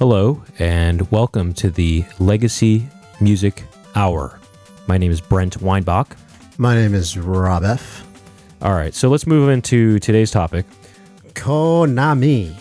Hello, and welcome to the Legacy Music Hour. My name is Brent Weinbach. My name is Rob F. All right, so let's move into today's topic. Konami.